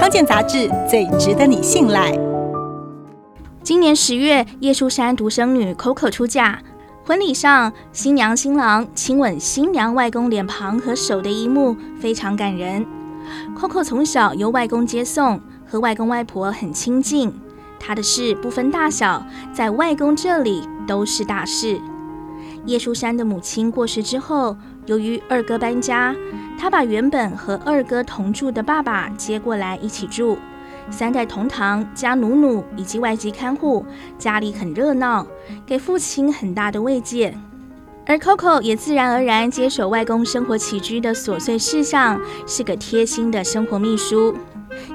康健杂志最值得你信赖。今年十月，叶舒珊独生女 Coco 出嫁，婚礼上，新娘新郎亲吻新娘外公脸庞和手的一幕非常感人。Coco 从小由外公接送，和外公外婆很亲近，她的事不分大小，在外公这里都是大事。叶舒珊的母亲过世之后，由于二哥搬家，他把原本和二哥同住的爸爸接过来一起住，三代同堂加努努以及外籍看护，家里很热闹，给父亲很大的慰藉。而 Coco 也自然而然接手外公生活起居的琐碎事项，是个贴心的生活秘书。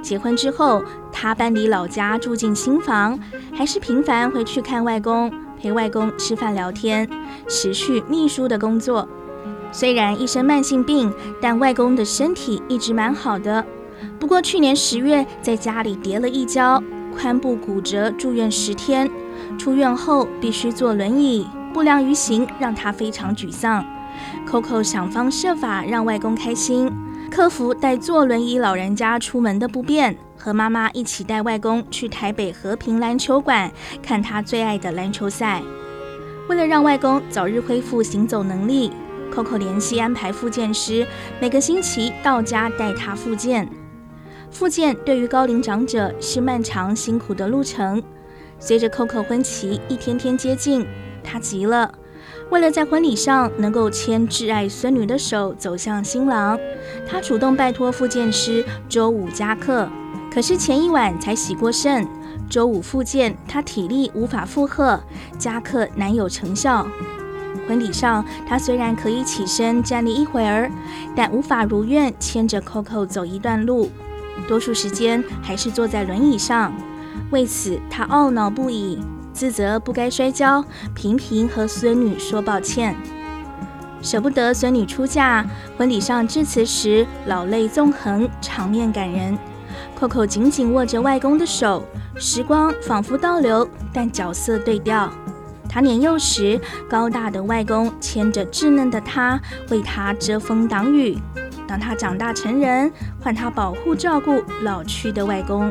结婚之后，她搬离老家住进新房，还是频繁回去看外公，陪外公吃饭聊天，持续秘书的工作。虽然一身慢性病，但外公的身体一直蛮好的。不过去年十月在家里跌了一跤，髋部骨折，住院十天。出院后必须坐轮椅，不良于行，让他非常沮丧。Coco 想方设法让外公开心，克服带坐轮椅老人家出门的不便，和妈妈一起带外公去台北和平篮球馆看他最爱的篮球赛。为了让外公早日恢复行走能力。Coco 联系安排复健师，每个星期到家带他复健。复健对于高龄长者是漫长辛苦的路程。随着 Coco 婚期一天天接近，他急了。为了在婚礼上能够牵挚爱孙女的手走向新郎，他主动拜托复健师周五加课。可是前一晚才洗过肾，周五复健他体力无法负荷，加课难有成效。婚礼上，他虽然可以起身站立一会儿，但无法如愿牵着 Coco 走一段路，多数时间还是坐在轮椅上。为此，他懊恼不已，自责不该摔跤，频频和孙女说抱歉，舍不得孙女出嫁。婚礼上致辞时，老泪纵横，场面感人。Coco 紧紧握着外公的手，时光仿佛倒流，但角色对调。他年幼时，高大的外公牵着稚嫩的他，为他遮风挡雨；当他长大成人，换他保护照顾老去的外公。